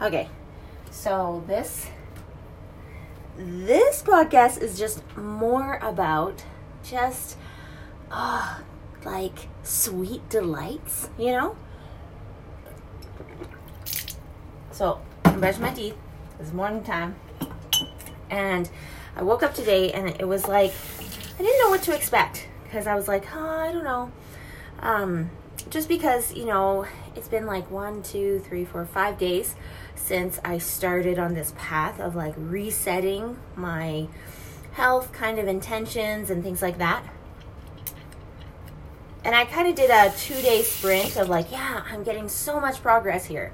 Okay. So this this podcast is just more about just uh like sweet delights, you know? So, I'm brushing my teeth. It's morning time. And I woke up today and it was like I didn't know what to expect because I was like, oh, I don't know. Um, just because, you know, it's been like one, two, three, four, five days since I started on this path of like resetting my health kind of intentions and things like that. And I kind of did a two day sprint of like, yeah, I'm getting so much progress here.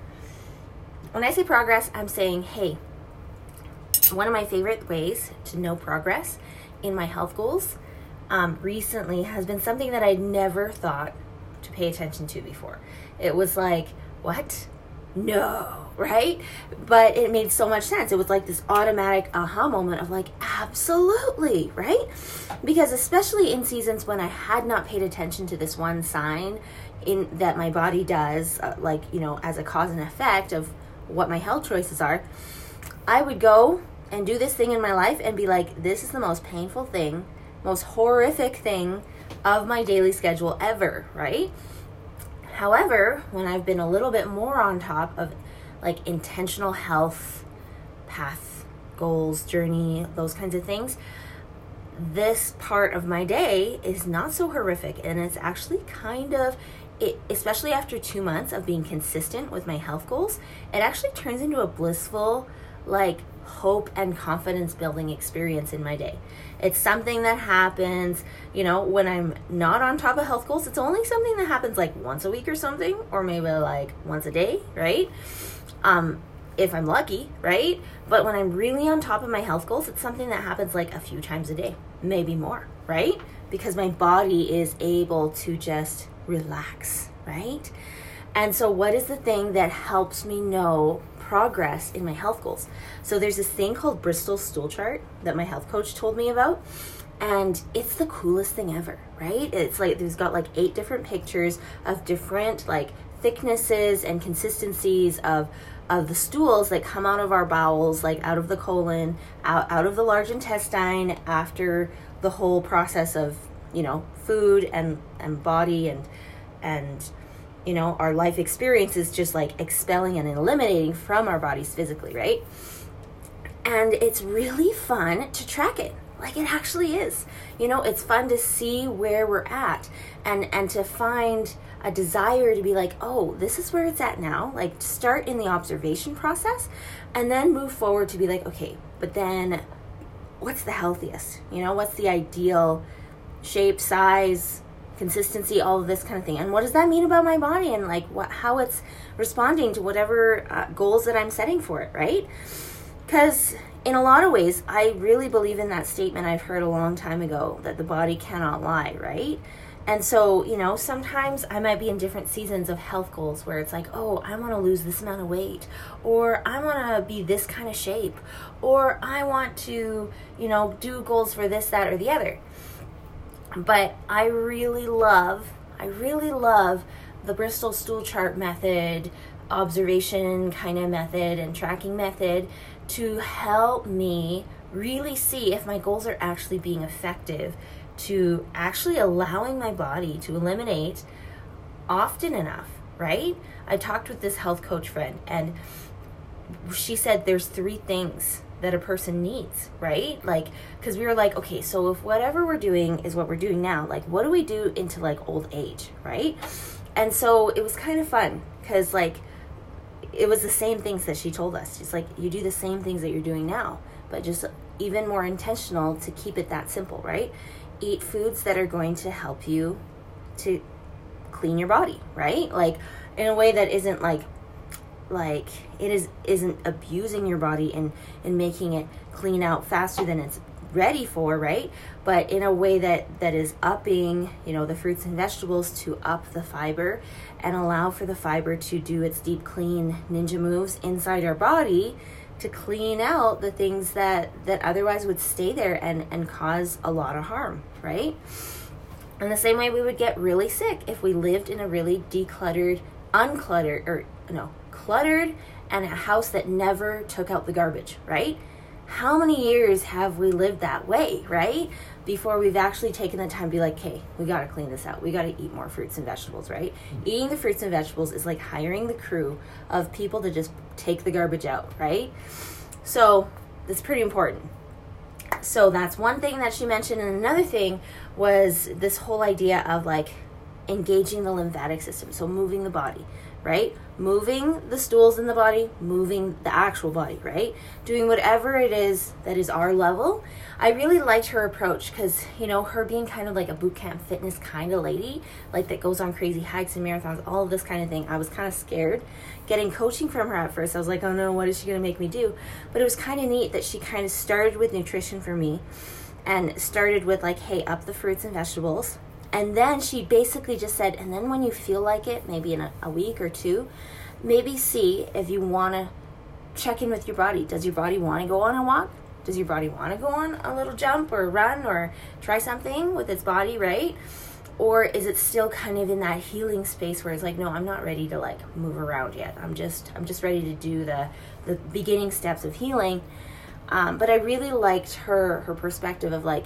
When I say progress, I'm saying, hey, one of my favorite ways to know progress in my health goals um, recently has been something that I'd never thought pay attention to before. It was like, what? No, right? But it made so much sense. It was like this automatic aha moment of like, absolutely, right? Because especially in seasons when I had not paid attention to this one sign in that my body does, uh, like, you know, as a cause and effect of what my health choices are, I would go and do this thing in my life and be like, this is the most painful thing, most horrific thing of my daily schedule ever, right? However, when I've been a little bit more on top of like intentional health path, goals, journey, those kinds of things, this part of my day is not so horrific and it's actually kind of it, especially after two months of being consistent with my health goals, it actually turns into a blissful, like hope and confidence building experience in my day. It's something that happens, you know, when I'm not on top of health goals. It's only something that happens like once a week or something, or maybe like once a day, right? Um, if I'm lucky, right? But when I'm really on top of my health goals, it's something that happens like a few times a day, maybe more, right? Because my body is able to just relax, right? And so, what is the thing that helps me know progress in my health goals. So there's this thing called Bristol stool chart that my health coach told me about. And it's the coolest thing ever, right? It's like there's got like eight different pictures of different like thicknesses and consistencies of of the stools that come out of our bowels, like out of the colon, out, out of the large intestine after the whole process of, you know, food and, and body and and you know, our life experience is just like expelling and eliminating from our bodies physically, right? And it's really fun to track it. Like it actually is. You know, it's fun to see where we're at and and to find a desire to be like, "Oh, this is where it's at now." Like start in the observation process and then move forward to be like, "Okay, but then what's the healthiest? You know, what's the ideal shape, size, consistency, all of this kind of thing. And what does that mean about my body and like what how it's responding to whatever uh, goals that I'm setting for it, right? Cuz in a lot of ways, I really believe in that statement I've heard a long time ago that the body cannot lie, right? And so, you know, sometimes I might be in different seasons of health goals where it's like, oh, I want to lose this amount of weight, or I want to be this kind of shape, or I want to, you know, do goals for this, that, or the other. But I really love, I really love the Bristol stool chart method, observation kind of method, and tracking method to help me really see if my goals are actually being effective, to actually allowing my body to eliminate often enough, right? I talked with this health coach friend and she said there's three things that a person needs, right? Like, because we were like, okay, so if whatever we're doing is what we're doing now, like, what do we do into like old age, right? And so it was kind of fun because, like, it was the same things that she told us. She's like, you do the same things that you're doing now, but just even more intentional to keep it that simple, right? Eat foods that are going to help you to clean your body, right? Like, in a way that isn't like like it is isn't abusing your body and and making it clean out faster than it's ready for right? But in a way that that is upping you know the fruits and vegetables to up the fiber and allow for the fiber to do its deep clean ninja moves inside our body to clean out the things that that otherwise would stay there and and cause a lot of harm right? In the same way we would get really sick if we lived in a really decluttered uncluttered or no cluttered and a house that never took out the garbage, right? How many years have we lived that way, right? Before we've actually taken the time to be like, okay, we got to clean this out. We got to eat more fruits and vegetables, right? Mm-hmm. Eating the fruits and vegetables is like hiring the crew of people to just take the garbage out, right? So that's pretty important. So that's one thing that she mentioned. And another thing was this whole idea of like engaging the lymphatic system. So moving the body right? Moving the stools in the body, moving the actual body, right? Doing whatever it is that is our level. I really liked her approach because, you know, her being kind of like a boot camp fitness kind of lady, like that goes on crazy hikes and marathons, all of this kind of thing. I was kind of scared getting coaching from her at first. I was like, oh no, what is she going to make me do? But it was kind of neat that she kind of started with nutrition for me and started with like, hey, up the fruits and vegetables and then she basically just said, and then when you feel like it, maybe in a, a week or two, maybe see if you want to check in with your body. Does your body want to go on a walk? Does your body want to go on a little jump or run or try something with its body, right? Or is it still kind of in that healing space where it's like, no, I'm not ready to like move around yet. I'm just I'm just ready to do the the beginning steps of healing. Um, but I really liked her her perspective of like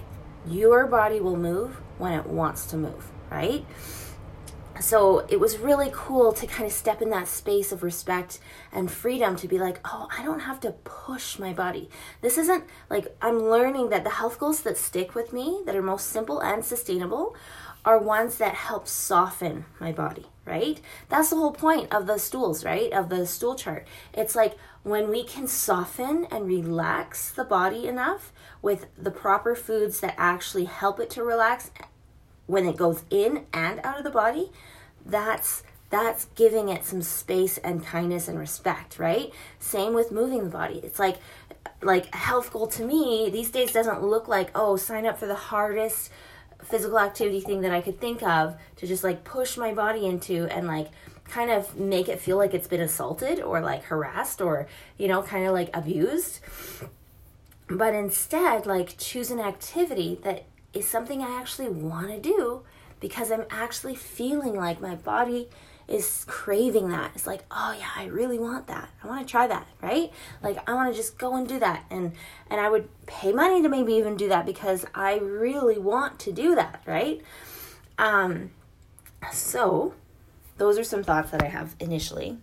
your body will move when it wants to move, right? So it was really cool to kind of step in that space of respect and freedom to be like, oh, I don't have to push my body. This isn't like I'm learning that the health goals that stick with me, that are most simple and sustainable, are ones that help soften my body, right? That's the whole point of the stools, right? Of the stool chart. It's like when we can soften and relax the body enough with the proper foods that actually help it to relax when it goes in and out of the body, that's that's giving it some space and kindness and respect, right? Same with moving the body. It's like like health goal to me these days doesn't look like, oh, sign up for the hardest physical activity thing that I could think of to just like push my body into and like kind of make it feel like it's been assaulted or like harassed or, you know, kind of like abused. But instead, like choose an activity that is something I actually want to do because I'm actually feeling like my body is craving that. It's like, oh yeah, I really want that. I want to try that, right? Like I want to just go and do that. And and I would pay money to maybe even do that because I really want to do that, right? Um so those are some thoughts that I have initially.